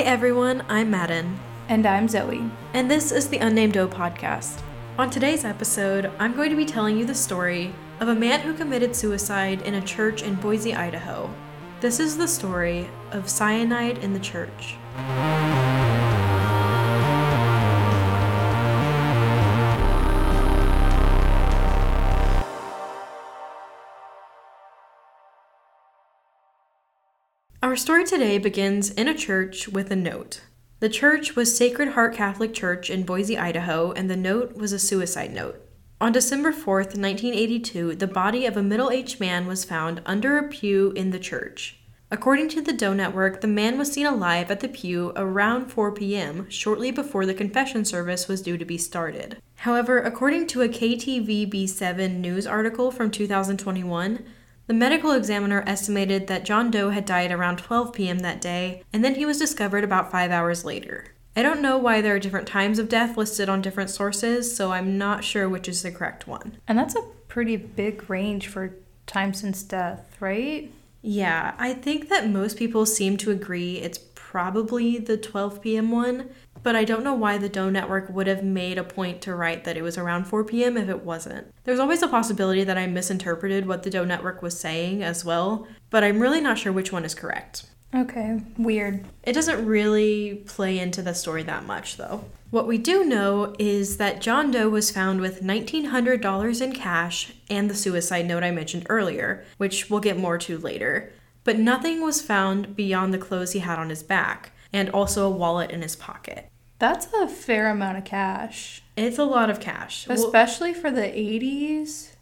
Hi everyone, I'm Madden, And I'm Zoe. and this is the Unnamed Doe podcast. On today's episode, I'm going to be telling you the story of a man who committed suicide in a church in Boise, Idaho. This is the story of cyanide in the church. Our story today begins in a church with a note. The church was Sacred Heart Catholic Church in Boise, Idaho, and the note was a suicide note. On December 4th, 1982, the body of a middle aged man was found under a pew in the church. According to the Doe Network, the man was seen alive at the pew around 4 p.m., shortly before the confession service was due to be started. However, according to a KTVB7 news article from 2021, the medical examiner estimated that John Doe had died around 12 p.m. that day, and then he was discovered about five hours later. I don't know why there are different times of death listed on different sources, so I'm not sure which is the correct one. And that's a pretty big range for time since death, right? Yeah, I think that most people seem to agree it's probably the 12 p.m. one, but I don't know why the Doe Network would have made a point to write that it was around 4 p.m. if it wasn't. There's always a possibility that I misinterpreted what the Doe Network was saying as well, but I'm really not sure which one is correct. Okay, weird. It doesn't really play into the story that much, though. What we do know is that John Doe was found with $1,900 in cash and the suicide note I mentioned earlier, which we'll get more to later. But nothing was found beyond the clothes he had on his back, and also a wallet in his pocket. That's a fair amount of cash, It's a lot of cash. Well, especially for the 80s.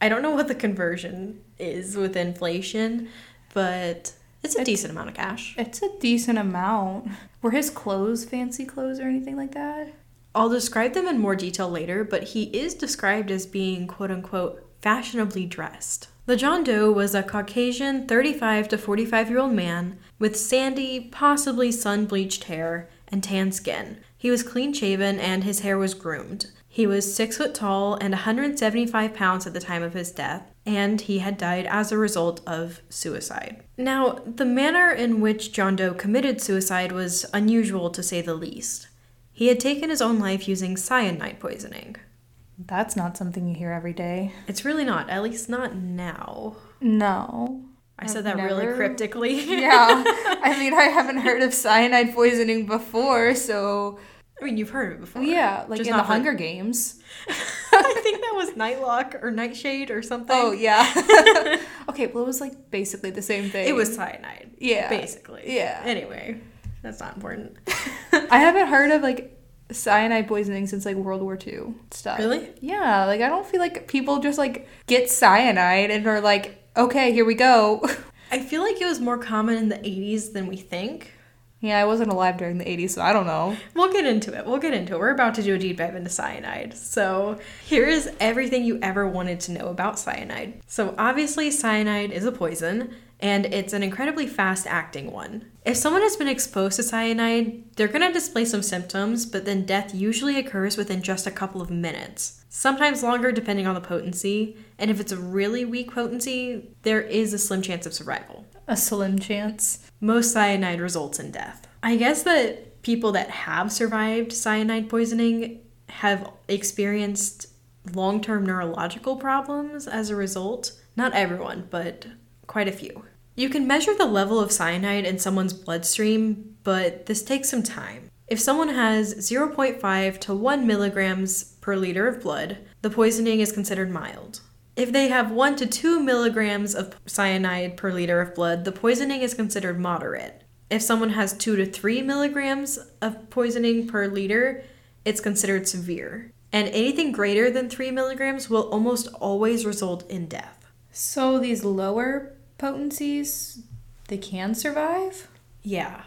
I don't know what the conversion is with inflation, but it's a decent amount of cash. It's a decent amount. Were his clothes fancy clothes or anything like that? I'll describe them in more detail later, but he is described as being quote unquote fashionably dressed. The John Doe was a Caucasian 35 to 45 year old man with sandy, possibly sun bleached hair and tan skin. He was clean shaven and his hair was groomed. He was 6 foot tall and 175 pounds at the time of his death, and he had died as a result of suicide. Now, the manner in which John Doe committed suicide was unusual to say the least. He had taken his own life using cyanide poisoning. That's not something you hear every day. It's really not, at least not now. No. I said I've that really cryptically. Yeah. I mean, I haven't heard of cyanide poisoning before, so I mean, you've heard of it before. yeah, like Just in the for- Hunger Games. I think that was Nightlock or Nightshade or something. Oh yeah. okay, well it was like basically the same thing. It was cyanide. Yeah. Basically. Yeah. Anyway, that's not important. I haven't heard of like cyanide poisoning since like World War II stuff. Really? Yeah, like I don't feel like people just like get cyanide and are like, okay, here we go. I feel like it was more common in the 80s than we think. yeah, I wasn't alive during the 80s, so I don't know. We'll get into it. We'll get into it. We're about to do a deep dive into cyanide. So, here is everything you ever wanted to know about cyanide. So, obviously, cyanide is a poison, and it's an incredibly fast acting one. If someone has been exposed to cyanide, they're going to display some symptoms, but then death usually occurs within just a couple of minutes. Sometimes longer depending on the potency, and if it's a really weak potency, there is a slim chance of survival A slim chance. most cyanide results in death. I guess that people that have survived cyanide poisoning have experienced long term neurological problems as a result. Not everyone, but quite a few. You can measure the level of cyanide in someone's bloodstream, but this takes some time. If someone has 0.5 to 1 milligrams per liter of blood, the poisoning is considered mild. If they have 1 to 2 milligrams of cyanide per liter of blood, the poisoning is considered moderate. If someone has 2 to 3 milligrams of poisoning per liter, it's considered severe. And anything greater than 3 milligrams will almost always result in death. So these lower potencies, they can survive? Yeah.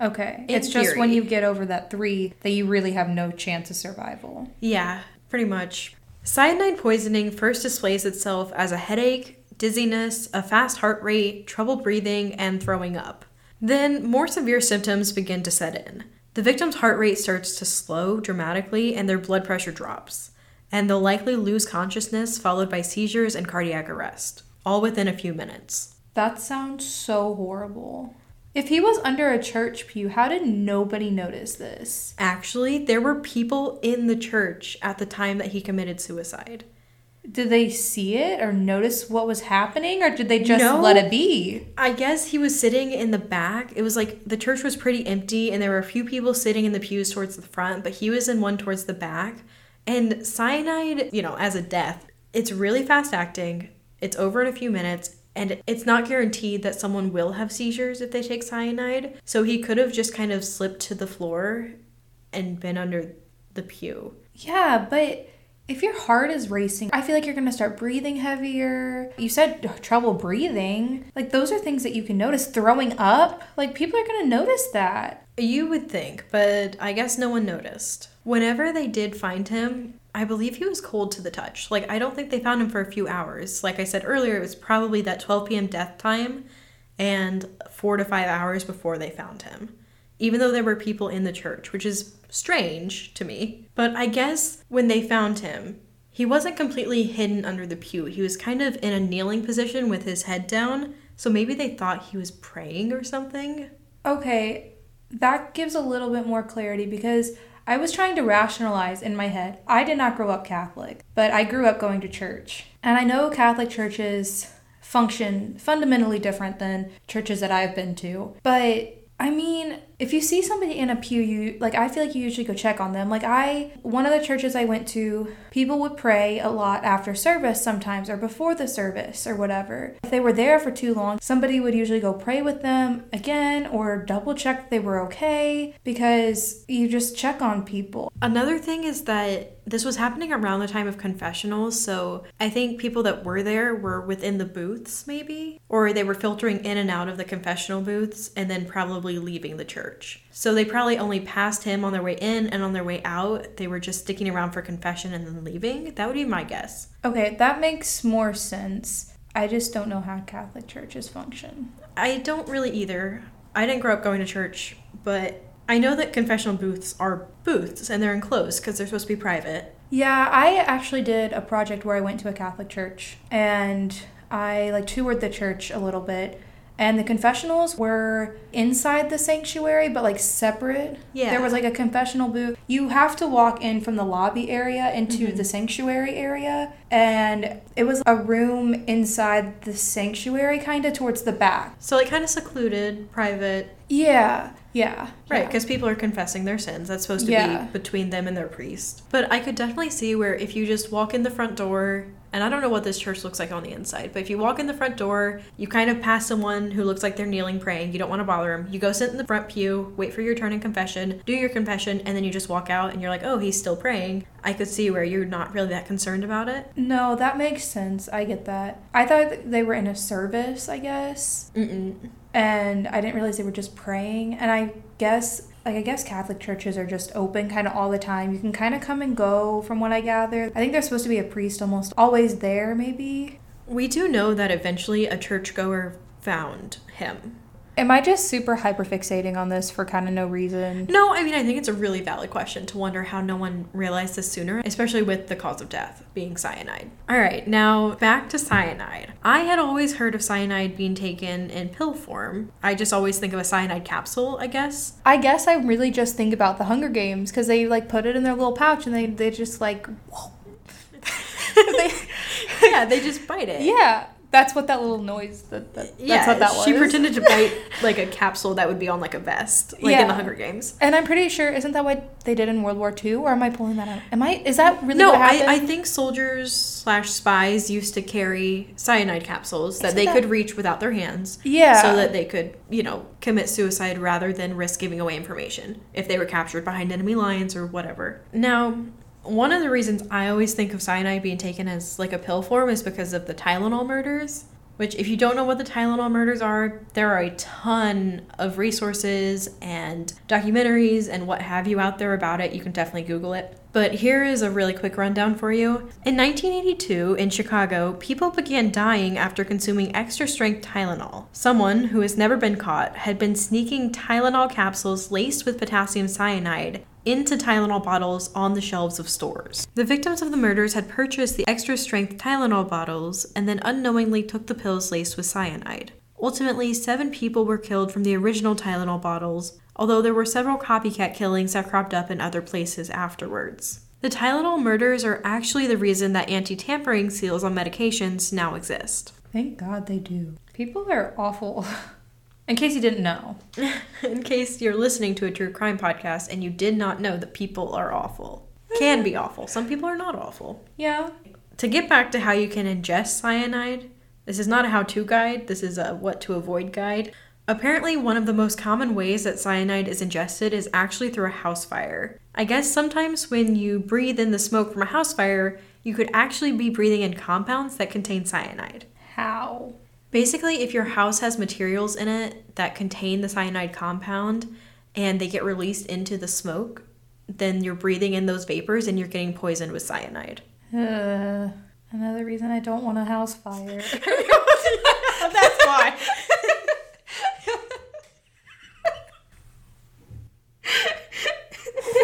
Okay. In it's just when you get over that three that you really have no chance of survival. Yeah, pretty much. Cyanide poisoning first displays itself as a headache, dizziness, a fast heart rate, trouble breathing, and throwing up. Then more severe symptoms begin to set in. The victim's heart rate starts to slow dramatically and their blood pressure drops, and they'll likely lose consciousness, followed by seizures and cardiac arrest, all within a few minutes. That sounds so horrible. If he was under a church pew, how did nobody notice this? Actually, there were people in the church at the time that he committed suicide. Did they see it or notice what was happening or did they just No. let it be? I guess he was sitting in the back. It was like the church was pretty empty and there were a few people sitting in the pews towards the front, but he was in one towards the back. And cyanide, you know, as a death, it's really fast acting. It's over in a few minutes and it's not guaranteed that someone will have seizures if they take cyanide. So he could have just kind of slipped to the floor and been under the pew. Yeah, but if your heart is racing, I feel like you're to start breathing heavier. You said trouble breathing. Like, those are things that you can notice. Throwing up, like, people are to notice that. You would think, but I guess no one noticed. Whenever they did find him, I believe he was cold to the touch. Like, I don't think they found him for a few hours. Like I said earlier, it was probably that 12 p.m. death time and four to five hours before they found him. Even though there were people in the church, which is strange to me. But I guess when they found him, he wasn't completely hidden under the pew. He was kind of in a kneeling position with his head down. So maybe they thought he was praying or something. Okay, that gives a little bit more clarity because I was trying to rationalize in my head. I did not grow up Catholic, but I grew up going to church. And I know Catholic churches function fundamentally different than churches that I've been to. But I mean, if you see somebody in a pew, you like I feel like you usually go check on them. Like I one of the churches I went to, people would pray a lot after service sometimes or before the service or whatever. If they were there for too long, somebody would usually go pray with them again or double check they were okay because you just check on people. Another thing is that this was happening around the time of confessionals, so I think people that were there were within the booths, maybe, or they were filtering in and out of the confessional booths and then probably leaving the church. So they probably only passed him on their way in and on their way out. They were just sticking around for confession and then leaving. That would be my guess. Okay, that makes more sense. I just don't know how Catholic churches function. I don't really either. I didn't grow up going to church, but I know that confessional booths are booths and they're enclosed because they're supposed to be private. Yeah, I actually did a project where I went to a Catholic church and I like toured the church a little bit. And the confessionals were inside the sanctuary, but like separate. Yeah. There was like a confessional booth. You have to walk in from the lobby area into mm-hmm. the sanctuary area. And it was a room inside the sanctuary, kind of towards the back. So, like, kind of secluded, private. Yeah. Yeah. Right, yeah. because people are confessing their sins. That's supposed to Yeah. be between them and their priest. But I could definitely see where if you just walk in the front door, and I don't know what this church looks like on the inside, but if you walk in the front door, you kind of pass someone who looks like they're kneeling praying, you don't want to bother them. You go sit in the front pew, wait for your turn in confession, do your confession, and then you just walk out and you're like, oh, he's still praying. I could see where you're not really that concerned about it. No, that makes sense. I get that. I thought they were in a service, I guess. Mm-mm. and I didn't realize they were just praying. And I guess, like, I guess Catholic churches are just open kind of all the time. You can kind of come and go, from what I gather. I think there's supposed to be a priest almost always there, maybe. We do know that eventually a churchgoer found him. Am I just super hyperfixating on this for kind of no reason? No, I mean, I think it's a really valid question to wonder how no one realized this sooner, especially with the cause of death being cyanide. All right, now back to cyanide. I had always heard of cyanide being taken in pill form. I just always think of a cyanide capsule, I guess. I guess I really just think about the Hunger Games because they like put it in their little pouch and they, they just like, they, yeah, they just bite it. yeah, that's what that little noise, that, that, that's Yeah, what that was. she pretended to bite like a capsule that would be on like a vest, like in the Hunger Games. And I'm pretty sure, isn't that what they did in World War II? Or am I pulling that out? Am I, is that really No, what happened? I, I think soldiers slash spies used to carry cyanide capsules that Isn't they that- could reach without their hands. Yeah. So that they could, you know, commit suicide rather than risk giving away information if they were captured behind enemy lines or whatever. Now, one of the reasons I always think of cyanide being taken as like a pill form is because of the Tylenol murders. Which, if you don't know what the Tylenol murders are, there are a ton of resources and documentaries and what have you out there about it. You can definitely Google it. But here is a really quick rundown for you. In 1982, in Chicago, people began dying after consuming extra strength Tylenol. Someone who has never been caught had been sneaking Tylenol capsules laced with potassium cyanide into Tylenol bottles on the shelves of stores. The victims of the murders had purchased the extra strength Tylenol bottles and then unknowingly took the pills laced with cyanide. Ultimately, seven people were killed from the original Tylenol bottles, although there were several copycat killings that cropped up in other places afterwards. The Tylenol murders are actually the reason that anti tampering seals on medications now exist. Thank God they do. People are awful. In case you didn't know. In case you're listening to a true crime podcast and you did not know that people are awful. Can be awful. Some people are not awful. Yeah. To get back to how you can ingest cyanide, this is not a how to guide, this is a what to avoid guide. Apparently, one of the most common ways that cyanide is ingested is actually through a house fire. I guess sometimes when you breathe in the smoke from a house fire, you could actually be breathing in compounds that contain cyanide. How? Basically, if your house has materials in it that contain the cyanide compound and they get released into the smoke, then you're breathing in those vapors and you're getting poisoned with cyanide. Uh, another reason I don't want a house fire. That's why.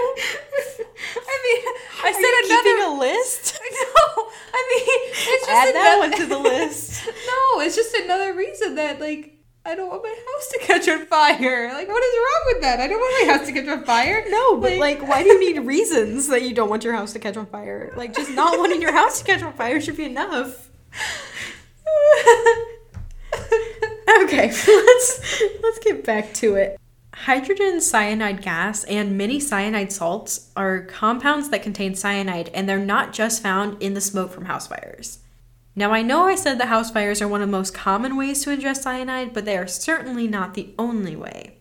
I mean, I Are said you another. keeping a list? No, I mean, it's just Add that another... one to the list. no, it's just another reason that like I don't want my house to catch on fire. Like, what is wrong with that? I don't want my house to catch on fire. No, but like, why do you need reasons that you don't want your house to catch on fire? Like, just not wanting your house to catch on fire should be enough. Okay, let's let's get back to it. Hydrogen cyanide gas and many cyanide salts are compounds that contain cyanide, and they're not just found in the smoke from house fires. Now, I know I said that house fires are one of the most common ways to ingest cyanide, but they are certainly not the only way.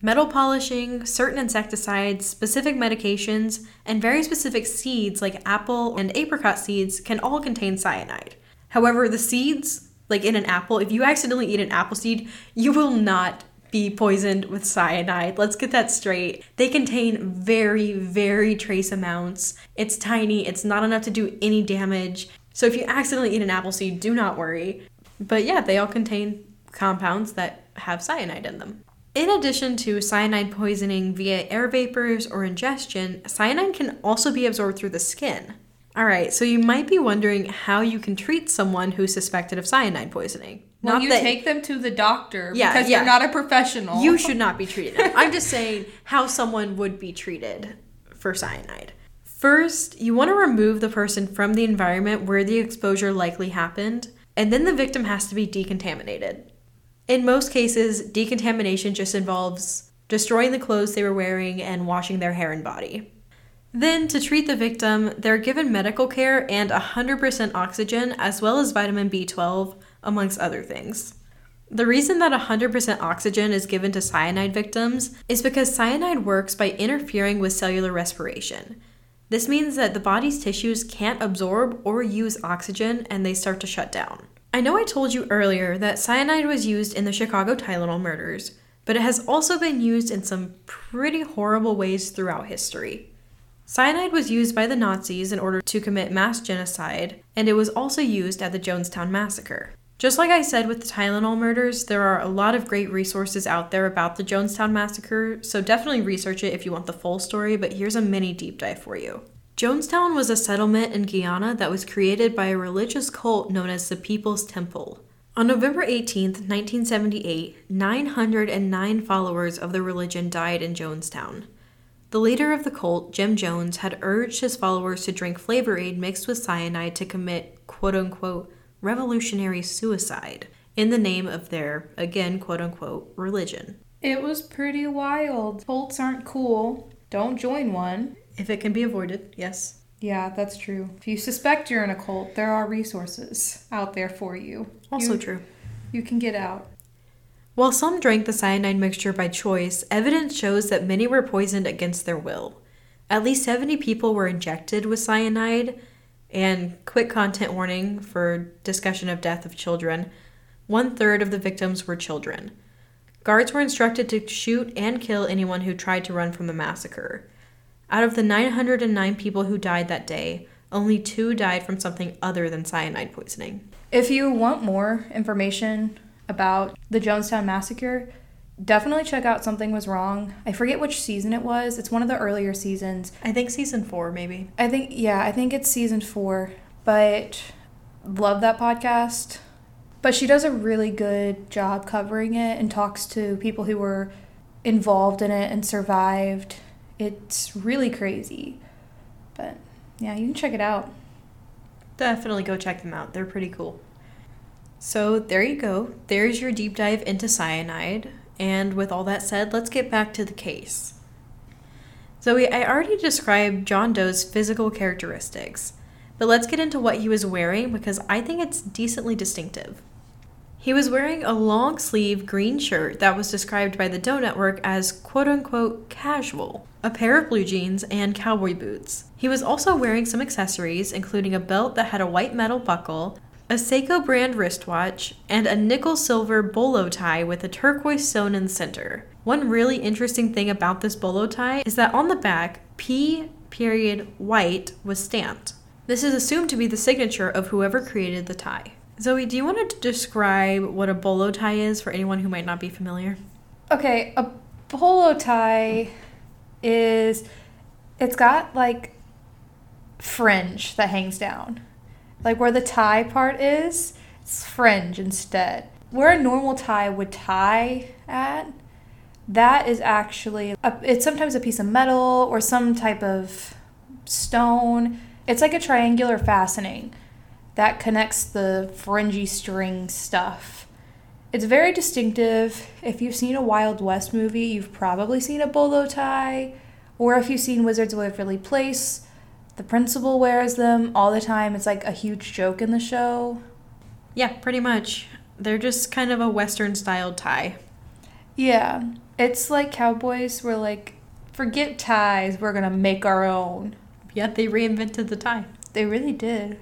Metal polishing, certain insecticides, specific medications, and very specific seeds like apple and apricot seeds can all contain cyanide. However, the seeds, like in an apple, if you accidentally eat an apple seed, you will not be poisoned with cyanide. Let's get that straight. They contain very, very trace amounts. It's tiny, it's not enough to do any damage. So if you accidentally eat an apple seed, do not worry. But yeah, they all contain compounds that have cyanide in them. In addition to cyanide poisoning via air vapors or ingestion, cyanide can also be absorbed through the skin. All right, so you might be wondering how you can treat someone who's suspected of cyanide poisoning. Well, Not you that- take them to the doctor Yeah, because yeah. you're not a professional. you should not be treating them. I'm just saying how someone would be treated for cyanide. First, you want to remove the person from the environment where the exposure likely happened, and then the victim has to be decontaminated. In most cases, decontamination just involves destroying the clothes they were wearing and washing their hair and body. Then, to treat the victim, they're given medical care and 100% oxygen, as well as vitamin B12, amongst other things. The reason that 100% oxygen is given to cyanide victims is because cyanide works by interfering with cellular respiration. This means that the body's tissues can't absorb or use oxygen and they start to shut down. I know I told you earlier that cyanide was used in the Chicago Tylenol murders, but it has also been used in some pretty horrible ways throughout history. Cyanide was used by the Nazis in order to commit mass genocide, and it was also used at the Jonestown Massacre. Just like I said with the Tylenol murders, there are a lot of great resources out there about the Jonestown Massacre, so definitely research it if you want the full story, but here's a mini deep dive for you. Jonestown was a settlement in Guyana that was created by a religious cult known as the People's Temple. On November 18th, 1978, 909 followers of the religion died in Jonestown. The leader of the cult, Jim Jones, had urged his followers to drink flavor aid mixed with cyanide to commit quote unquote revolutionary suicide in the name of their, again, quote unquote, religion. It was pretty wild. Cults aren't cool. Don't join one. If it can be avoided, yes. Yeah, that's true. If you suspect you're in a cult, there are resources out there for you. Also you, true. You can get out. While some drank the cyanide mixture by choice, evidence shows that many were poisoned against their will. At least 70 people were injected with cyanide, and quick content warning for discussion of death of children. One third of the victims were children. Guards were instructed to shoot and kill anyone who tried to run from the massacre. Out of the 909 people who died that day, only two died from something other than cyanide poisoning. If you want more information about the Jonestown Massacre, definitely check out Something Was Wrong. I forget which season it was. It's one of the earlier seasons. I think season four, maybe. I think, yeah, I think it's season four. But love that podcast. But she does a really good job covering it and talks to people who were involved in it and survived. It's really crazy. But yeah, you can check it out. Definitely go check them out. They're pretty cool. So there you go. There's your deep dive into cyanide. And with all that said, let's get back to the case. Zoe, I already described John Doe's physical characteristics, but let's get into what he was wearing because I think it's decently distinctive. He was wearing a long sleeve green shirt that was described by the Doe Network as quote unquote casual, a pair of blue jeans, and cowboy boots. He was also wearing some accessories, including a belt that had a white metal buckle, a Seiko brand wristwatch, and a nickel silver bolo tie with a turquoise stone in the center. One really interesting thing about this bolo tie is that on the back, P period white was stamped. This is assumed to be the signature of whoever created the tie. Zoe, do you want to describe what a bolo tie is for anyone who might not be familiar? Okay, a bolo tie is it's got like fringe that hangs down. Like where the tie part is, it's fringe instead. Where a normal tie would tie at, that is actually a, it's sometimes a piece of metal or some type of stone. It's like a triangular fastening that connects the fringy string stuff. It's very distinctive. If you've seen a Wild West movie, you've probably seen a bolo tie. Or if you've seen Wizards of Waverly Place, the principal wears them all the time. It's like a huge joke in the show. Yeah, pretty much. They're just kind of a Western styled tie. Yeah. It's like cowboys were like, forget ties, we're gonna make our own. Yeah, they reinvented the tie. They really did.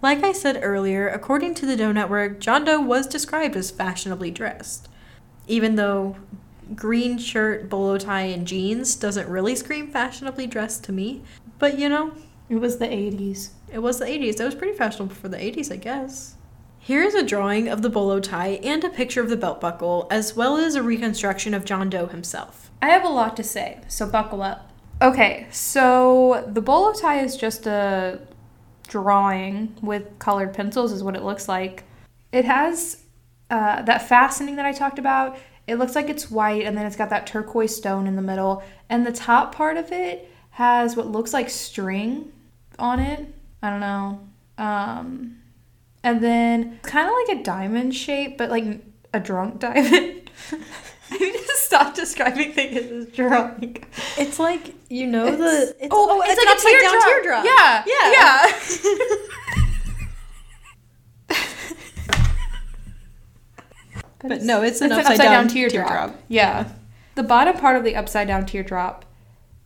Like I said earlier, according to the Doe Network, John Doe was described as fashionably dressed. Even though green shirt, bolo tie, and jeans doesn't really scream fashionably dressed to me. But you know, it was the 80s. It was the 80s. That was pretty fashionable for the 80s, I guess. Here is a drawing of the bolo tie and a picture of the belt buckle, as well as a reconstruction of John Doe himself. I have a lot to say, so buckle up. Okay, so the bolo tie is just a drawing with colored pencils, is what it looks like. It has uh, that fastening that I talked about. It looks like it's white, and then it's got that turquoise stone in the middle. And the top part of it has what looks like string on it. I don't know. Um, and then kind of like a diamond shape, but like a drunk diamond. I need to stop describing things as drunk. It's like you know it's, the it's, oh, oh it's, it's like a teardrop. teardrop. Yeah, yeah, yeah. but, but no, it's an, it's upside, an upside down, down teardrop. teardrop. Yeah. The bottom part of the upside down teardrop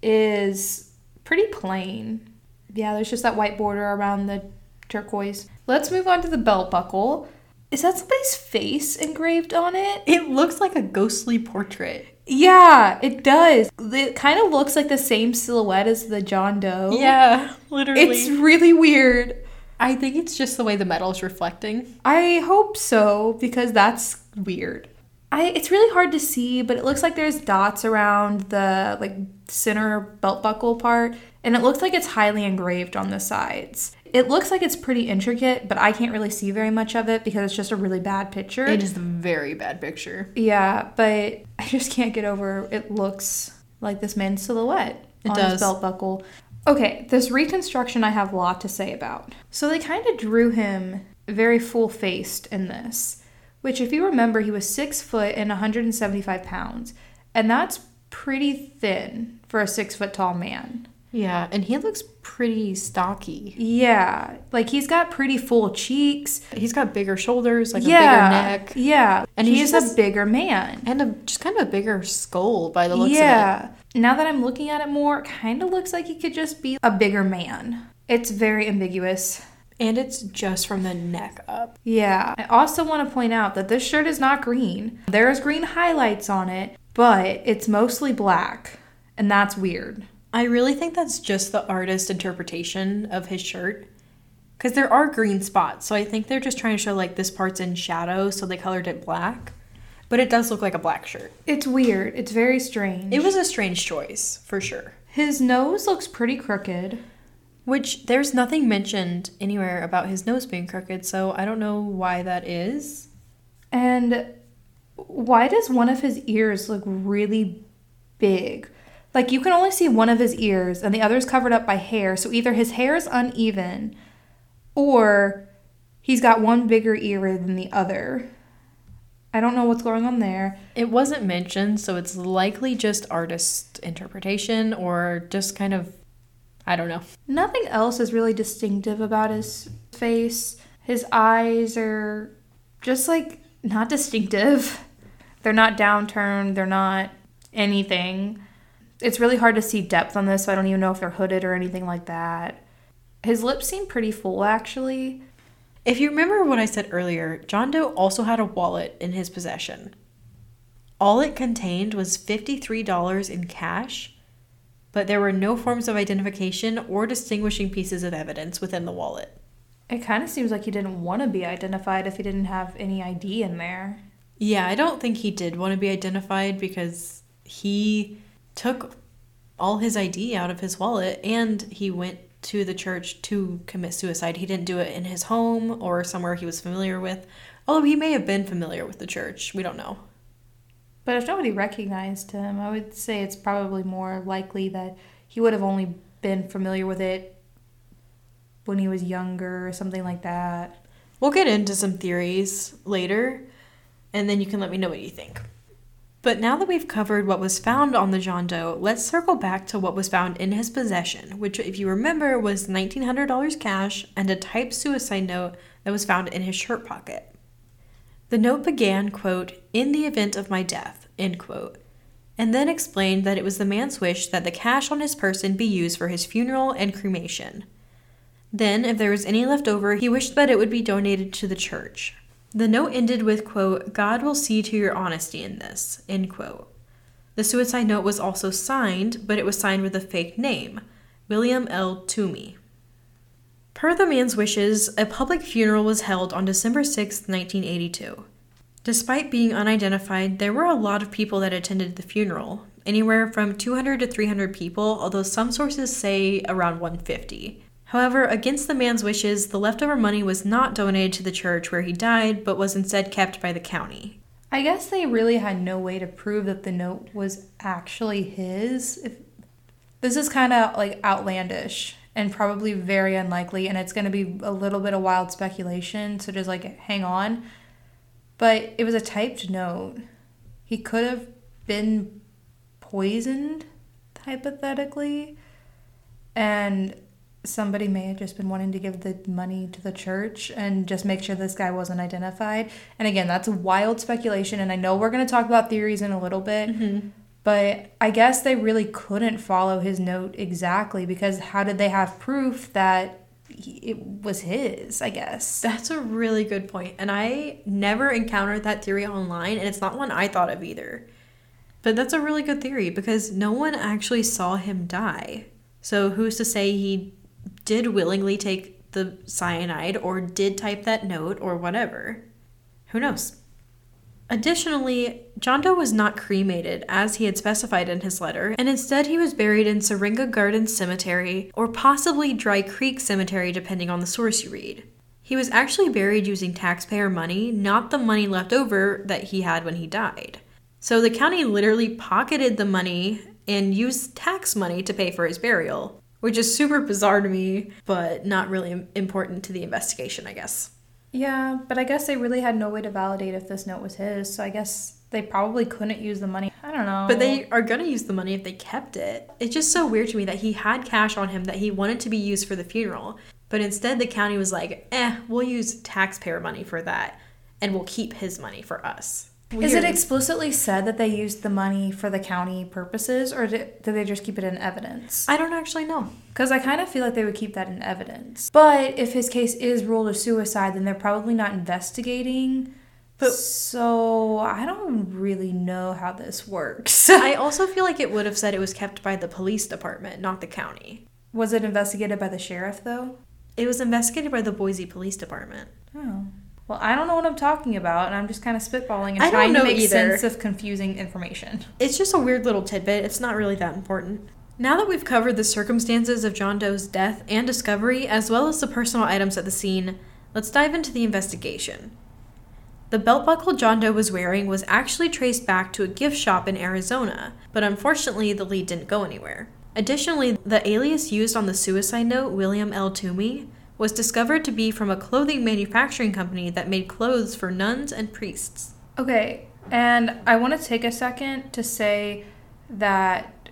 is pretty plain. Yeah, there's just that white border around the turquoise. Let's move on to the belt buckle. Is that somebody's face engraved on it? It looks like a ghostly portrait. Yeah, it does. It kind of looks like the same silhouette as the John Doe. Yeah, literally. It's really weird. I think it's just the way the metal is reflecting. I hope so because that's weird. I it's really hard to see, but it looks like there's dots around the like center belt buckle part, and it looks like it's highly engraved on the sides. It looks like it's pretty intricate, but I can't really see very much of it because it's just a really bad picture. It is a very bad picture. Yeah, but I just can't get over it looks like this man's silhouette it on does. his belt buckle. Okay, this reconstruction I have a lot to say about. So they kind of drew him very full faced in this which, if you remember, he was six foot and 175 pounds. And that's pretty thin for a six foot tall man. Yeah, and he looks pretty stocky. Yeah, like he's got pretty full cheeks. He's got bigger shoulders, like yeah, a bigger neck. Yeah, and he's a bigger man. And a, just kind of a bigger skull by the looks yeah. of it. Yeah, now that I'm looking at it more, it kind of looks like he could just be a bigger man. It's very ambiguous. And it's just from the neck up. Yeah. I also want to point out that this shirt is not green. There's green highlights on it, but it's mostly black. And that's weird. I really think that's just the artist interpretation of his shirt. Because there are green spots. So I think they're just trying to show like this part's in shadow, so they colored it black. But it does look like a black shirt. It's weird. It's very strange. It was a strange choice, for sure. His nose looks pretty crooked. Which there's nothing mentioned anywhere about his nose being crooked, so I don't know why that is. And why does one of his ears look really big? Like you can only see one of his ears and the other is covered up by hair. So either his hair is uneven or he's got one bigger ear than the other. I don't know what's going on there. It wasn't mentioned, so it's likely just artist interpretation or just kind of I don't know. Nothing else is really distinctive about his face. His eyes are just like not distinctive. They're not downturned, they're not anything. It's really hard to see depth on this, so I don't even know if they're hooded or anything like that. His lips seem pretty full actually. If you remember what I said earlier, John Doe also had a wallet in his possession. All it contained was $53 in cash, but there were no forms of identification or distinguishing pieces of evidence within the wallet. It kind of seems like he didn't want to be identified if he didn't have any ID in there. Yeah, I don't think he did want to be identified because he took all his ID out of his wallet and he went to the church to commit suicide. He didn't do it in his home or somewhere he was familiar with, although he may have been familiar with the church. We don't know. But if nobody recognized him, I would say it's probably more likely that he would have only been familiar with it when he was younger or something like that. We'll get into some theories later, and then you can let me know what you think. But now that we've covered what was found on the John Doe, let's circle back to what was found in his possession, which, if you remember, was $1,900 cash and a typed suicide note that was found in his shirt pocket. The note began, quote, in the event of my death, end quote, and then explained that it was the man's wish that the cash on his person be used for his funeral and cremation. Then, if there was any left over, he wished that it would be donated to the church. The note ended with, quote, God will see to your honesty in this, end quote. The suicide note was also signed, but it was signed with a fake name, William L. Toomey. Per the man's wishes, a public funeral was held on December 6, 1982. Despite being unidentified, there were a lot of people that attended the funeral, anywhere from 200 to 300 people, although some sources say around 150. However, against the man's wishes, the leftover money was not donated to the church where he died, but was instead kept by the county. I guess they really had no way to prove that the note was actually his. If, this is kind of like outlandish and probably very unlikely, and it's going to be a little bit of wild speculation, so just like hang on. But it was a typed note. He could have been poisoned, hypothetically, and somebody may have just been wanting to give the money to the church and just make sure this guy wasn't identified. And again, that's wild speculation. And I know we're going to talk about theories in a little bit, mm-hmm. But I guess they really couldn't follow his note exactly because how did they have proof that it was his? I guess. That's a really good point. And I never encountered that theory online, and it's not one I thought of either. But that's a really good theory because no one actually saw him die. So who's to say he did willingly take the cyanide or did type that note or whatever. Who knows? Additionally, John Doe was not cremated as he had specified in his letter, and instead he was buried in Syringa Gardens Cemetery or possibly Dry Creek Cemetery, depending on the source you read. He was actually buried using taxpayer money, not the money left over that he had when he died. So the county literally pocketed the money and used tax money to pay for his burial which is super bizarre to me, but not really important to the investigation, I guess. Yeah, but I guess they really had no way to validate if this note was his, so I guess they probably couldn't use the money. I don't know. But they are going to use the money if they kept it. It's just so weird to me that he had cash on him that he wanted to be used for the funeral, but instead the county was like, eh, we'll use taxpayer money for that, and we'll keep his money for us. Weird. Is it explicitly said that they used the money for the county purposes, or did, did they just keep it in evidence? I don't actually know. Because I kind of feel like they would keep that in evidence. But if his case is ruled a suicide, then they're probably not investigating. But so I don't really know how this works. I also feel like it would have said it was kept by the police department, not the county. Was it investigated by the sheriff though? It was investigated by the Boise Police Department. Oh. Well, I don't know what I'm talking about, and I'm just kind of spitballing and I trying to make either. sense of confusing information. It's just a weird little tidbit. It's not really that important. Now that we've covered the circumstances of John Doe's death and discovery, as well as the personal items at the scene, let's dive into the investigation. The belt buckle John Doe was wearing was actually traced back to a gift shop in Arizona, but unfortunately, the lead didn't go anywhere. Additionally, the alias used on the suicide note, William L. Toomey, was discovered to be from a clothing manufacturing company that made clothes for nuns and priests. Okay, and I want to take a second to say that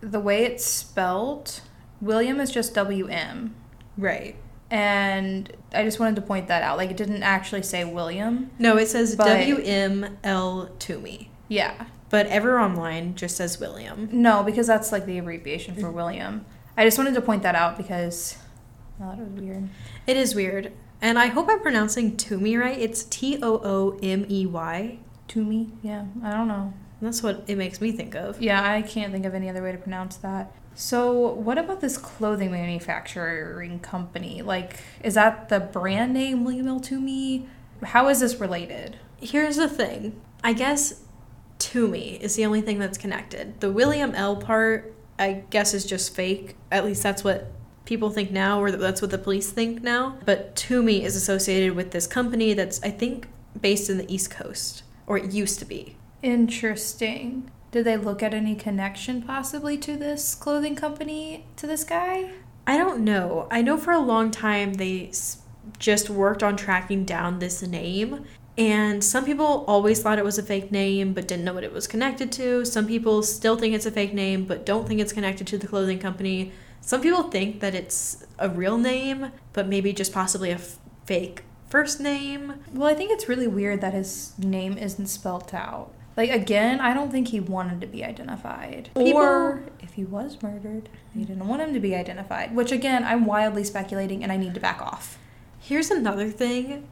the way it's spelled, William is just WM. Right. And I just wanted to point that out. Like, it didn't actually say William. No, it says WML Toomey, Yeah. but ever online just says William. No, because that's like the abbreviation for mm. William. I just wanted to point that out because Thought it was weird. It is weird. And I hope I'm pronouncing Toomey right. It's T O O M E Y. To me, yeah. I don't know. That's what it makes me think of. Yeah, I can't think of any other way to pronounce that. So, what about this clothing manufacturing company? Like, is that the brand name William L. Toomey? How is this related? Here's the thing. I guess Toomey is the only thing that's connected. The William L part, I guess, is just fake. At least that's what people think now, or that's what the police think now. But Toomey is associated with this company that's, I think, based in the East Coast, or it used to be. Interesting. Did they look at any connection possibly to this clothing company, to this guy? I don't know. I know for a long time they just worked on tracking down this name. And some people always thought it was a fake name but didn't know what it was connected to. Some people still think it's a fake name but don't think it's connected to the clothing company. Some people think that it's a real name but maybe just possibly a f- fake first name. Well, I think it's really weird that his name isn't spelt out. Like, again, I don't think he wanted to be identified. People- Or if he was murdered, they didn't want him to be identified. Which, again, I'm wildly speculating and I need to back off. Here's another thing.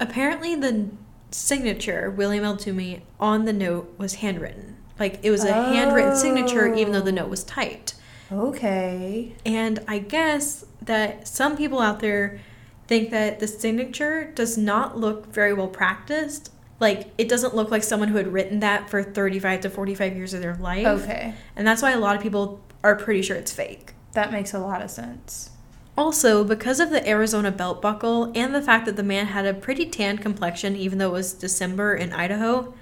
Apparently, the signature, William L. Toomey, on the note was handwritten. Like, it was a handwritten signature, even though the note was typed. Okay. And I guess that some people out there think that the signature does not look very well practiced. Like, it doesn't look like someone who had written that for 35 to 45 years of their life. Okay. And that's why a lot of people are pretty sure it's fake. That makes a lot of sense. Also, because of the Arizona belt buckle and the fact that the man had a pretty tan complexion even though it was December in Idaho,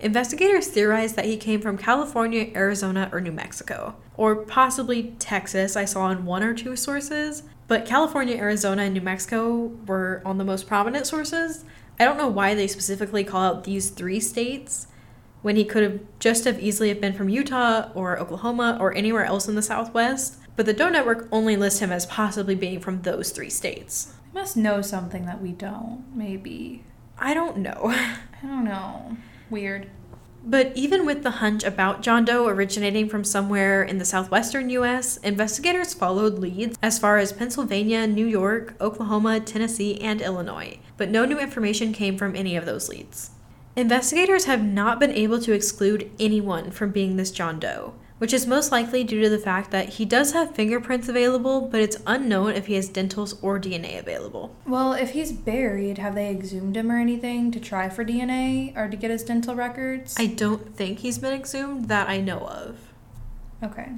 investigators theorized that he came from California, Arizona, or New Mexico. Or possibly Texas, I saw in one or two sources. But California, Arizona, and New Mexico were on the most prominent sources. I don't know why they specifically call out these three states when he could have just have easily have been from Utah or Oklahoma or anywhere else in the Southwest. But the Doe Network only lists him as possibly being from those three states. They must know something that we don't, maybe. I don't know. I don't know. Weird. But even with the hunch about John Doe originating from somewhere in the southwestern US, investigators followed leads as far as Pennsylvania, New York, Oklahoma, Tennessee, and Illinois. But no new information came from any of those leads. Investigators have not been able to exclude anyone from being this John Doe, which is most likely due to the fact that he does have fingerprints available, but it's unknown if he has dentals or DNA available. Well, if he's buried, have they exhumed him or anything to try for DNA or to get his dental records? I don't think he's been exhumed that I know of. okay.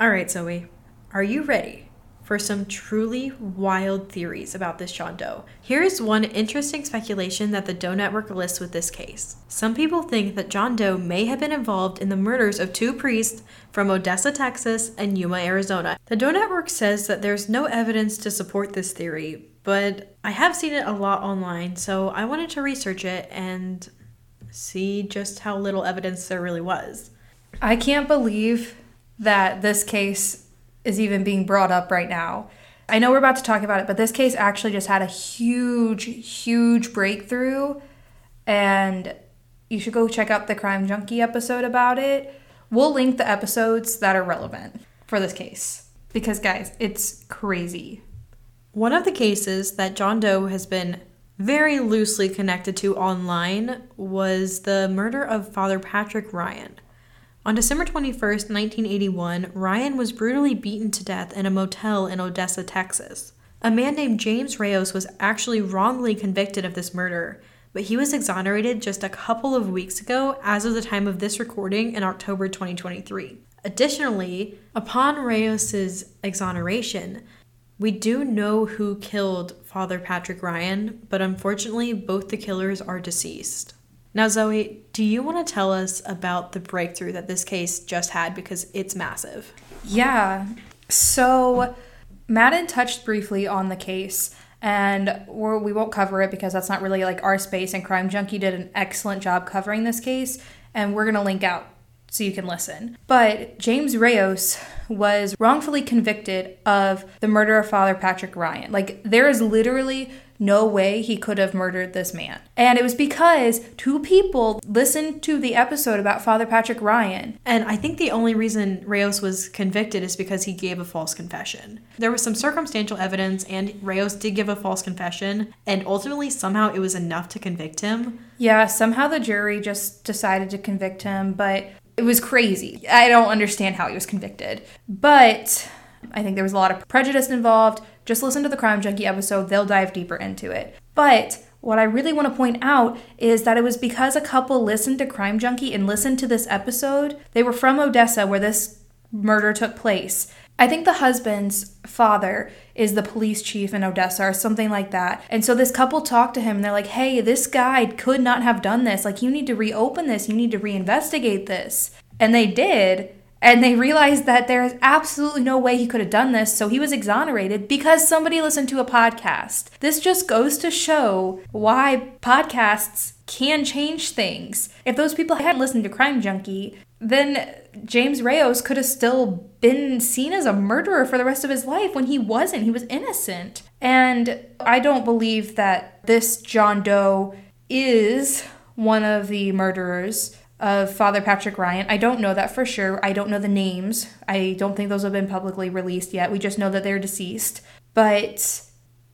All right, Zoe, are you ready for some truly wild theories about this John Doe? Here's one interesting speculation that the Doe Network lists with this case. Some people think that John Doe may have been involved in the murders of two priests from Odessa, Texas, and Yuma, Arizona. The Doe Network says that there's no evidence to support this theory, but I have seen it a lot online, so I wanted to research it and see just how little evidence there really was. I can't believe that this case is even being brought up right now. I know we're about to talk about it, but this case actually just had a huge, huge breakthrough. And you should go check out the Crime Junkie episode about it. We'll link the episodes that are relevant for this case. Because, guys, it's crazy. One of the cases that John Doe has been very loosely connected to online was the murder of Father Patrick Ryan. On December 21st, 1981, Ryan was brutally beaten to death in a motel in Odessa, Texas. A man named James Reyes was actually wrongly convicted of this murder, but he was exonerated just a couple of weeks ago as of the time of this recording in October 2023. Additionally, upon Reyes's exoneration, we do know who killed Father Patrick Ryan, but unfortunately, both the killers are deceased. Now, Zoe, do you want to tell us about the breakthrough that this case just had because it's massive? Yeah. So, Madden touched briefly on the case, and we're, we won't cover it because that's not really like our space. And Crime Junkie did an excellent job covering this case, and we're gonna link out so you can listen. But James Reyes was wrongfully convicted of the murder of Father Patrick Ryan. Like, there is literally no way he could have murdered this man. And it was because two people listened to the episode about Father Patrick Ryan. And I think the only reason Reyes was convicted is because he gave a false confession. There was some circumstantial evidence, and Reyes did give a false confession, and ultimately, somehow, it was enough to convict him. Yeah, somehow the jury just decided to convict him, but it was crazy. I don't understand how he was convicted. But I think there was a lot of prejudice involved. Just listen to the Crime Junkie episode, they'll dive deeper into it. But what I really want to point out is that it was because a couple listened to Crime Junkie and listened to this episode. They were from Odessa, where this murder took place. I think the husband's father is the police chief in Odessa or something like that. And so this couple talked to him and they're like, hey, this guy could not have done this. Like, you need to reopen this, you need to reinvestigate this. And they did. And they realized that there's absolutely no way he could have done this, so he was exonerated because somebody listened to a podcast. This just goes to show why podcasts can change things. If those people hadn't listened to Crime Junkie, then James Reyes could have still been seen as a murderer for the rest of his life when he wasn't. He was innocent. And I don't believe that this John Doe is one of the murderers of Father Patrick Ryan. I don't know that for sure. I don't know the names. I don't think those have been publicly released yet. We just know that they're deceased. But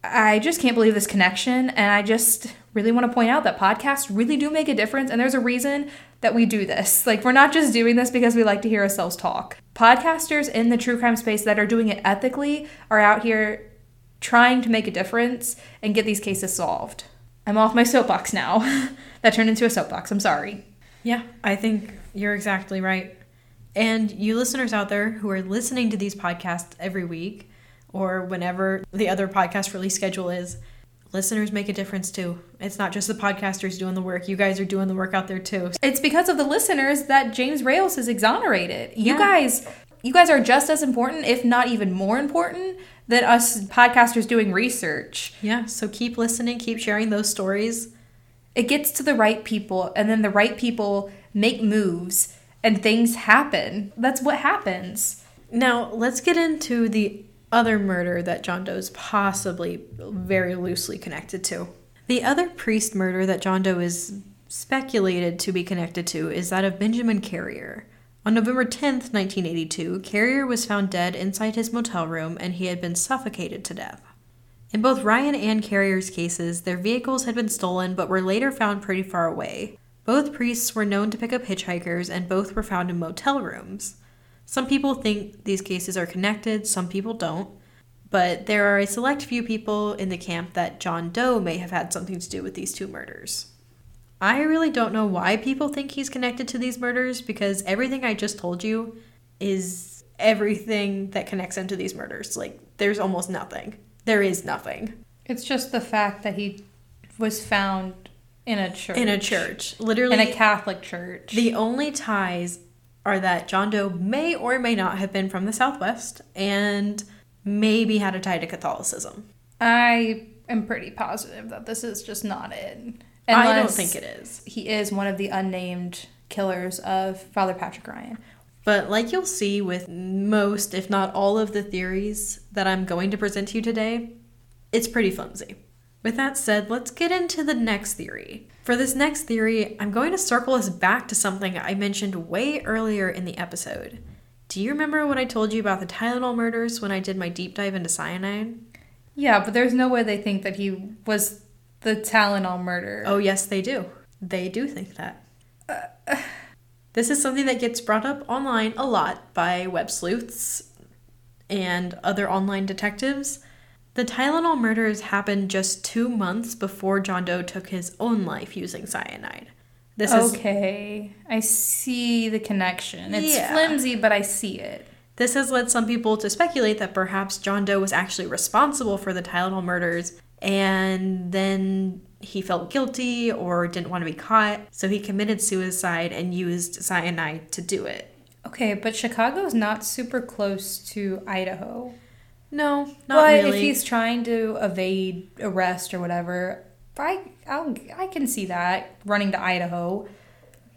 I just can't believe this connection. And I just really want to point out that podcasts really do make a difference. And there's a reason that we do this. Like, we're not just doing this because we like to hear ourselves talk. Podcasters in the true crime space that are doing it ethically are out here trying to make a difference and get these cases solved. I'm off my soapbox now. that turned into a soapbox. I'm sorry. Yeah, I think you're exactly right. And you listeners out there who are listening to these podcasts every week or whenever the other podcast release schedule is, listeners make a difference too. It's not just the podcasters doing the work. You guys are doing the work out there too. It's because of the listeners that James Reyes is exonerated. You guys you guys are just as important, if not even more important, than us podcasters doing research. Yeah, so keep listening, keep sharing those stories. It gets to the right people, and then the right people make moves, and things happen. That's what happens. Now, let's get into the other murder that John Doe is possibly very loosely connected to. The other priest murder that John Doe is speculated to be connected to is that of Benjamin Carrier. On November 10th, 1982, Carrier was found dead inside his motel room and he had been suffocated to death. In both Ryan and Carrier's cases, their vehicles had been stolen but were later found pretty far away. Both priests were known to pick up hitchhikers and both were found in motel rooms. Some people think these cases are connected, some people don't, but there are a select few people in the camp that John Doe may have had something to do with these two murders. I really don't know why people think he's connected to these murders because everything I just told you is everything that connects him to these murders. Like, there's almost nothing. There is nothing. It's just the fact that he was found in a church. In a church. Literally, In a Catholic church. The only ties are that John Doe may or may not have been from the Southwest and maybe had a tie to Catholicism. I am pretty positive that this is just not it. I don't think it is. He is one of the unnamed killers of Father Patrick Ryan. But like you'll see with most, if not all of the theories that I'm going to present to you today, it's pretty flimsy. With that said, let's get into the next theory. For this next theory, I'm going to circle us back to something I mentioned way earlier in the episode. Do you remember what I told you about the Tylenol murders when I did my deep dive into cyanide? Yeah, but there's no way they think that he was the Tylenol murderer. Oh, yes, they do. They do think that. Uh, uh, This is something that gets brought up online a lot by web sleuths and other online detectives. The Tylenol murders happened just two months before John Doe took his own life using cyanide. This is okay. I see the connection. It's Yeah. flimsy, but I see it. This has led some people to speculate that perhaps John Doe was actually responsible for the Tylenol murders and then he felt guilty or didn't want to be caught, so he committed suicide and used cyanide to do it. Okay, but Chicago's not super close to Idaho. No, not but really. if he's trying to evade arrest or whatever, I I'll, I can see that running to Idaho.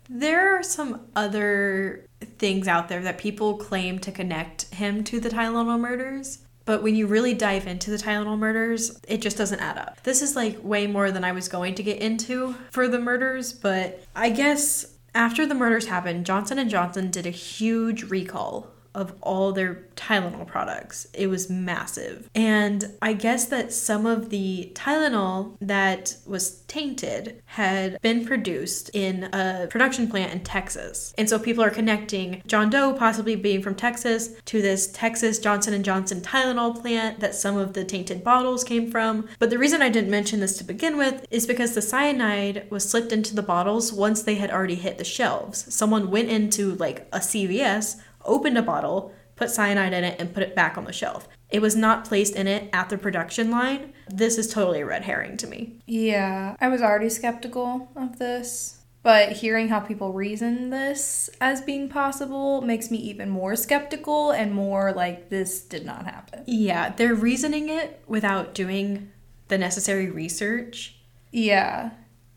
There are some other things out there that people claim to connect him to the Tylenol murders. But when you really dive into the Tylenol murders, it just doesn't add up. This is like way more than I was going to get into for the murders, but I guess after the murders happened, Johnson and Johnson did a huge recall of all their Tylenol products. It was massive. And I guess that some of the Tylenol that was tainted had been produced in a production plant in Texas. And so people are connecting John Doe possibly being from Texas to this Texas Johnson and Johnson Tylenol plant that some of the tainted bottles came from. But the reason I didn't mention this to begin with is because the cyanide was slipped into the bottles once they had already hit the shelves. Someone went into like a CVS opened a bottle, put cyanide in it, and put it back on the shelf. It was not placed in it at the production line. This is totally a red herring to me. Yeah, I was already skeptical of this. But hearing how people reason this as being possible makes me even more skeptical and more like this did not happen. Yeah, they're reasoning it without doing the necessary research. Yeah.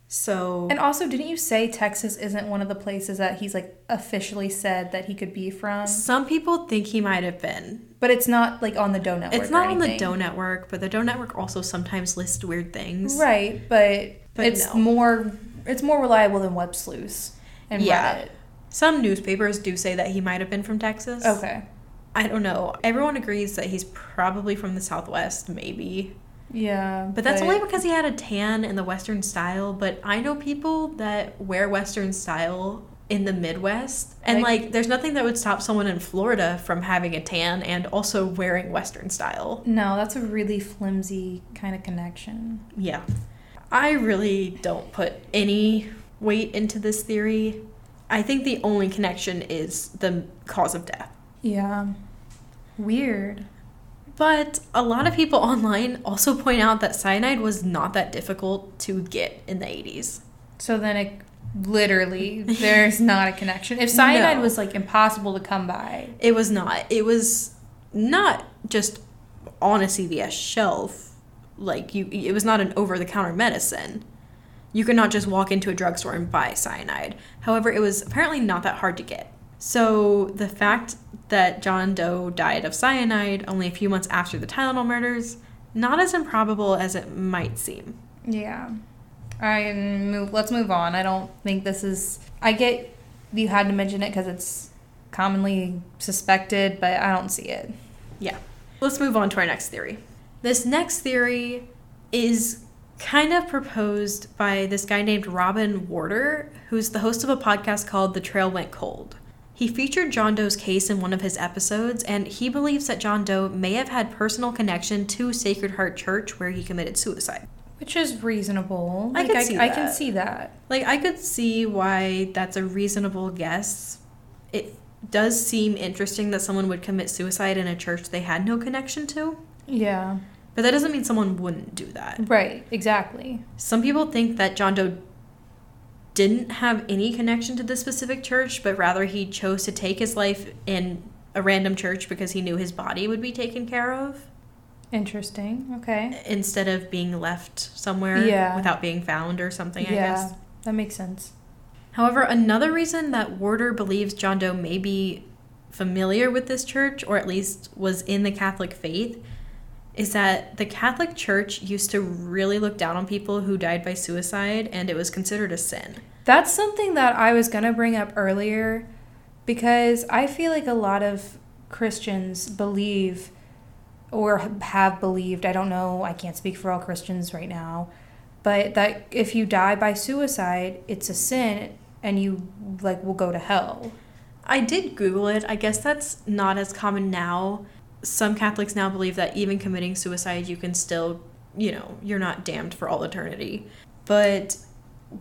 So And also, didn't you say Texas isn't one of the places that he's like officially said that he could be from? some people think he might have been. But it's not like on the Doe Network. It's not on the. Doe Network, but the Doe Network also sometimes lists weird things. Right, but, But it's no. more it's more reliable than Web Sleuths and Yeah. Reddit. Some newspapers do say that he might have been from Texas. Okay. I don't know. Everyone agrees that he's probably from the Southwest, maybe. Yeah. But that's only because he had a tan in the Western style. But I know people that wear Western style in the Midwest. And Like- like, there's nothing that would stop someone in Florida from having a tan and also wearing Western style. No, that's a really flimsy kind of connection. Yeah. I really don't put any weight into this theory. I think the only connection is the cause of death. Yeah. Weird. But a lot of people online also point out that cyanide was not that difficult to get in the 80s. So then it literally there's not a connection. If cyanide No. was like impossible to come by. It was not. It was not just on a CVS shelf. Like you it was not an over-the-counter medicine. You could not just walk into a drugstore and buy cyanide. However, it was apparently not that hard to get. So the fact that John Doe died of cyanide only a few months after the Tylenol murders, not as improbable as it might seem. Yeah. All right, move, let's move on. I don't think this is. I get you had to mention it because it's commonly suspected, but I don't see it. Yeah. Let's move on to our next theory. This next theory is kind of proposed by this guy named Robin Warder, who's the host of a podcast called The Trail Went Cold. He featured John Doe's case in one of his episodes, and he believes that John Doe may have had personal connection to Sacred Heart Church where he committed suicide. Which is reasonable. I Like, could I, see I can see that. Like, I could see why that's a reasonable guess. It does seem interesting that someone would commit suicide in a church they had no connection to. Yeah. But that doesn't mean someone wouldn't do that. Right. Exactly. Some people think that John Doe didn't have any connection to this specific church, but rather he chose to take his life in a random church because he knew his body would be taken care of Interesting. Okay. instead of being left somewhere Yeah. without being found or something, I yeah, guess. that makes sense. However, another reason that Warder believes John Doe may be familiar with this church, or at least was in the Catholic faith, is that the Catholic Church used to really look down on people who died by suicide, and it was considered a sin. That's something that I was going to bring up earlier because I feel like a lot of Christians believe or have believed, I don't know, I can't speak for all Christians right now, but that if you die by suicide, it's a sin and you like will go to hell. I did Google it. I guess that's not as common now. Some Catholics now believe that even committing suicide, you can still, you know, you're not damned for all eternity. But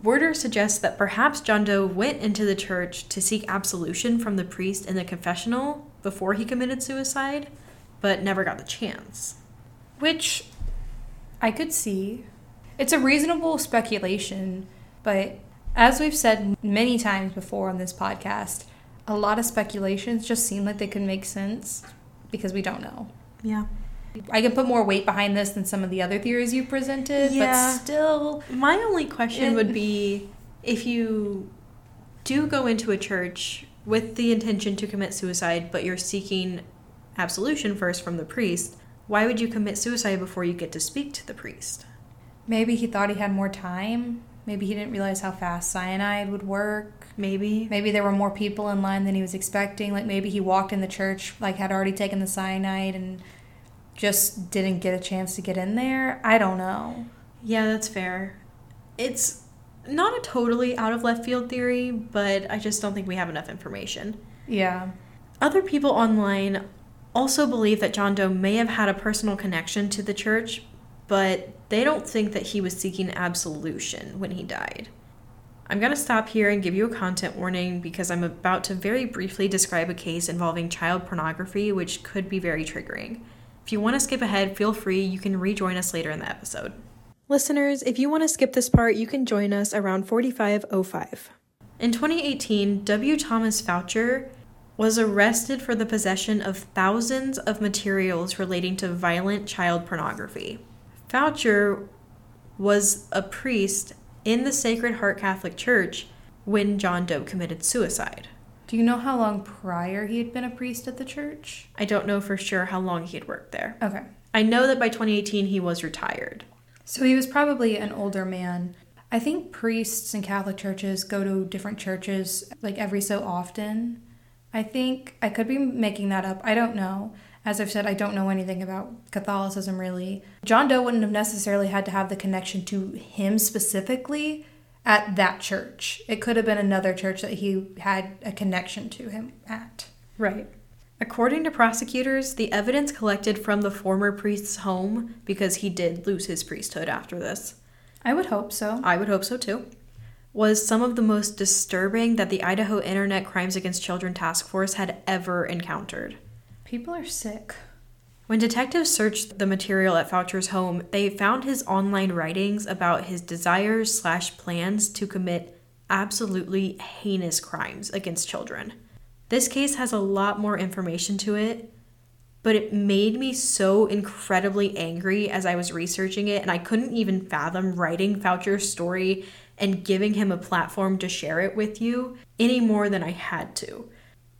Warder suggests that perhaps John Doe went into the church to seek absolution from the priest in the confessional before he committed suicide, but never got the chance. Which I could see. It's a reasonable speculation, but as we've said many times before on this podcast, a lot of speculations just seem like they could make sense because we don't know. Yeah. I can put more weight behind this than some of the other theories you presented, Yeah. but still, My only question And- would be if you do go into a church with the intention to commit suicide, but you're seeking absolution first from the priest, why would you commit suicide before you get to speak to the priest? maybe he thought he had more time. Maybe he didn't realize how fast cyanide would work. Maybe. Maybe there were more people in line than he was expecting. Like maybe he walked in the church, like had already taken the cyanide and just didn't get a chance to get in there. I don't know. Yeah, that's fair. It's not a totally out of left field theory, but I just don't think we have enough information. Yeah. Other people online also believe that John Doe may have had a personal connection to the church, but they don't think that he was seeking absolution when he died. I'm going to stop here and give you a content warning because I'm about to very briefly describe a case involving child pornography, which could be very triggering. If you want to skip ahead, feel free. You can rejoin us later in the episode. Listeners, if you want to skip this part, you can join us around 4505. In 2018, W. Thomas Faucher was arrested for the possession of thousands of materials relating to violent child pornography. Faucher was a priest in the Sacred Heart Catholic Church when John Doe committed suicide. Do you know how long prior he had been a priest at the church? I don't know for sure how long he had worked there. Okay. I know that by 2018 he was retired. So he was probably an older man. I think priests in Catholic churches go to different churches like every so often. I think I could be making that up. I don't know. As I've said, I don't know anything about Catholicism really. John Doe wouldn't have necessarily had to have the connection to him specifically at that church. It could have been another church that he had a connection to him at. Right. According to prosecutors, the evidence collected from the former priest's home, because he did lose his priesthood after this, I would hope so. I would hope so too, was some of the most disturbing that the Idaho Internet Crimes Against Children Task Force had ever encountered. People are sick. When detectives searched the material at Faucher's home, they found his online writings about his desires slash plans to commit absolutely heinous crimes against children. This case has a lot more information to it, but it made me so incredibly angry as I was researching it, and I couldn't even fathom writing Faucher's story and giving him a platform to share it with you any more than I had to.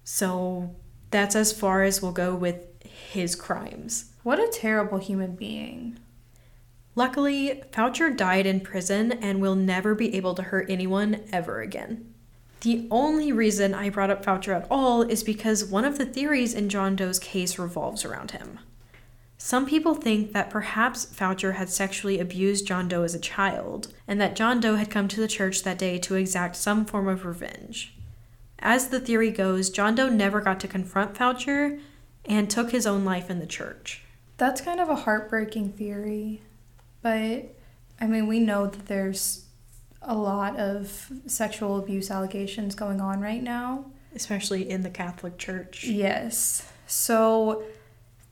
So that's as far as we'll go with his crimes. What a terrible human being. Luckily, Faucher died in prison and will never be able to hurt anyone ever again. The only reason I brought up Faucher at all is because one of the theories in John Doe's case revolves around him. Some people think that perhaps Faucher had sexually abused John Doe as a child, and that John Doe had come to the church that day to exact some form of revenge. As the theory goes, John Doe never got to confront Faucher and took his own life in the church. That's kind of a heartbreaking theory. But I mean, we know that there's a lot of sexual abuse allegations going on right now. Especially in the Catholic Church. Yes. So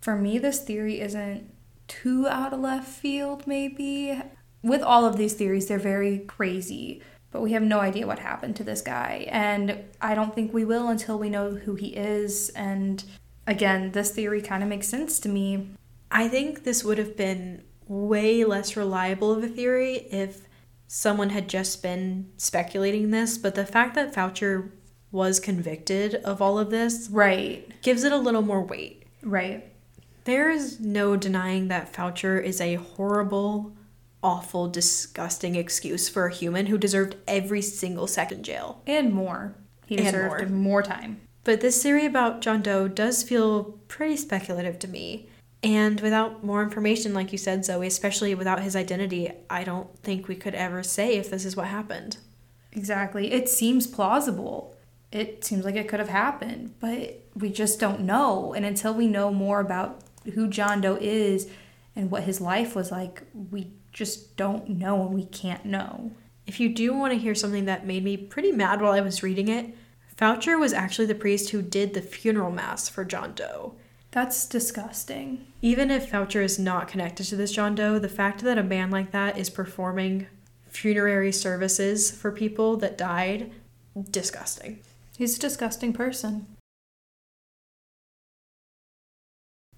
for me, this theory isn't too out of left field, maybe. With all of these theories, they're very crazy, but we have no idea what happened to this guy. And I don't think we will until we know who he is. And again, this theory kind of makes sense to me. I think this would have been way less reliable of a theory if someone had just been speculating this, but the fact that Faucher was convicted of all of this Right. gives it a little more weight. Right. There is no denying that Faucher is a horrible, awful, disgusting excuse for a human who deserved every single second in jail. And more. He And deserved more. time. But this theory about John Doe does feel pretty speculative to me. And without more information, like you said, Zoe, especially without his identity, I don't think we could ever say if this is what happened. Exactly. It seems plausible. It seems like it could have happened, but we just don't know. And until we know more about who John Doe is and what his life was like, we just don't know and we can't know. If you do want to hear something that made me pretty mad while I was reading it, Faucher was actually the priest who did the funeral mass for John Doe. That's disgusting. Even if Faucher is not connected to this John Doe, the fact that a man like that is performing funerary services for people that died, disgusting. He's a disgusting person.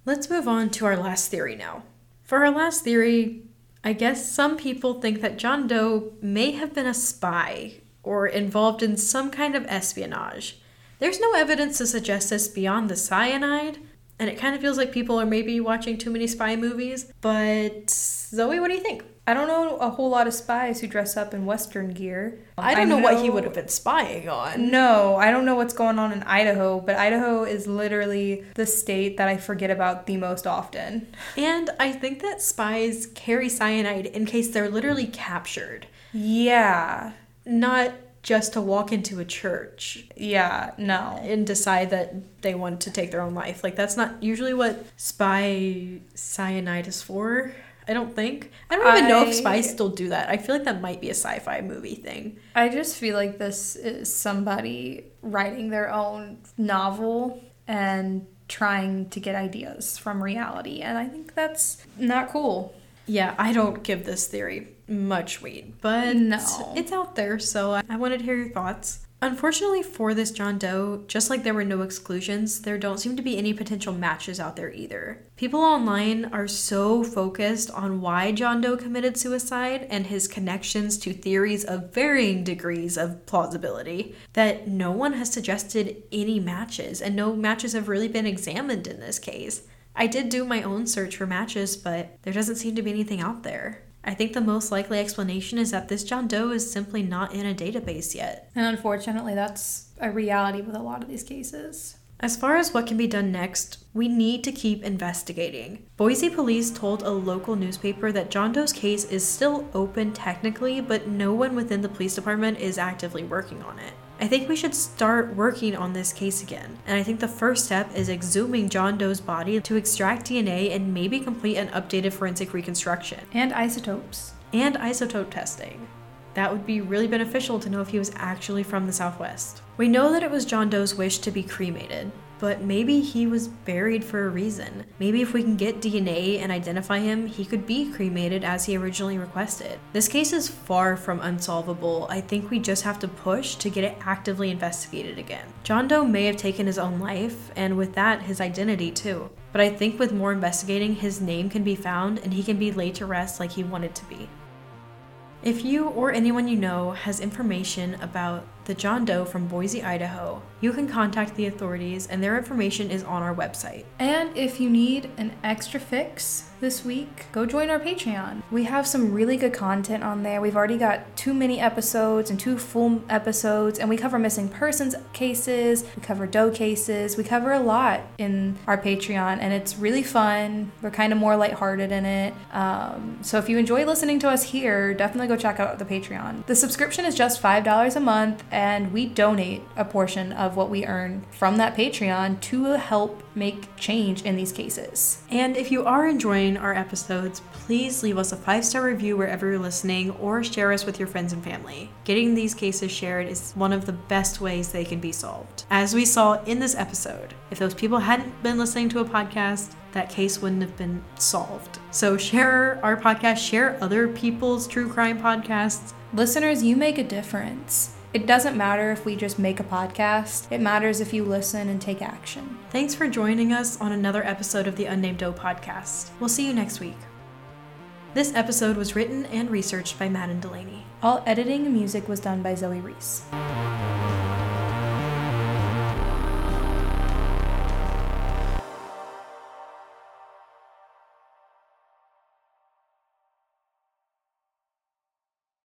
Let's move on to our last theory now. For our last theory, I guess some people think that John Doe may have been a spy or involved in some kind of espionage. There's no evidence to suggest this beyond the cyanide, and it kind of feels like people are maybe watching too many spy movies. But Zoe, what do you think? I don't know a whole lot of spies who dress up in Western gear. I don't know, what he would have been spying on. No, I don't know what's going on in Idaho, but Idaho is literally the state that I forget about the most often. And I think that spies carry cyanide in case they're literally captured, Yeah. not just to walk into a church Yeah, no. and decide that they want to take their own life. Like that's not usually what spy cyanide is for. I don't think. I don't even know if spies still do that. I feel like that might be a sci-fi movie thing. I just feel like this is somebody writing their own novel and trying to get ideas from reality, and I think that's not cool. Yeah, I don't give this theory much weight, but No. it's out there, so I I wanted to hear your thoughts. Unfortunately for this John Doe, just like there were no exclusions, there don't seem to be any potential matches out there either. People online are so focused on why John Doe committed suicide and his connections to theories of varying degrees of plausibility that no one has suggested any matches, and no matches have really been examined in this case. I did do my own search for matches, but there doesn't seem to be anything out there. I think the most likely explanation is that this John Doe is simply not in a database yet. And unfortunately, that's a reality with a lot of these cases. As far as what can be done next, we need to keep investigating. Boise police told a local newspaper that John Doe's case is still open technically, but no one within the police department is actively working on it. I think we should start working on this case again, and I think the first step is exhuming John Doe's body to extract DNA and maybe complete an updated forensic reconstruction And isotopes. and isotope testing. That would be really beneficial to know if he was actually from the Southwest. We know that it was John Doe's wish to be cremated, but maybe he was buried for a reason. Maybe if we can get DNA and identify him, he could be cremated as he originally requested. This case is far from unsolvable. I think we just have to push to get it actively investigated again. John Doe may have taken his own life, and with that, his identity too. But I think with more investigating, his name can be found and he can be laid to rest like he wanted to be. If you or anyone you know has information about the John Doe from Boise, Idaho, you can contact the authorities and their information is on our website. And if you need an extra fix this week, go join our Patreon. We have some really good content on there. We've already got two mini episodes and two full episodes, and we cover missing persons cases, we cover doe cases, we cover a lot in our Patreon, and it's really fun. We're kind of more lighthearted in it. Um, so if you enjoy listening to us here, definitely go check out the Patreon. The subscription is just $5 a month, and we donate a portion of what we earn from that Patreon to help make change in these cases. And if you are enjoying our episodes, please leave us a five star review wherever you're listening or share us with your friends and family. Getting these cases shared is one of the best ways they can be solved. As we saw in this episode, if those people hadn't been listening to a podcast, that case wouldn't have been solved. So share our podcast, share other people's true crime podcasts. Listeners, you make a difference. It doesn't matter if we just make a podcast, it matters if you listen and take action. Thanks for joining us on another episode of the Unnamed Doe podcast. We'll see you next week. This episode was written and researched by Madden Delaney. All editing and music was done by Zoe Reese.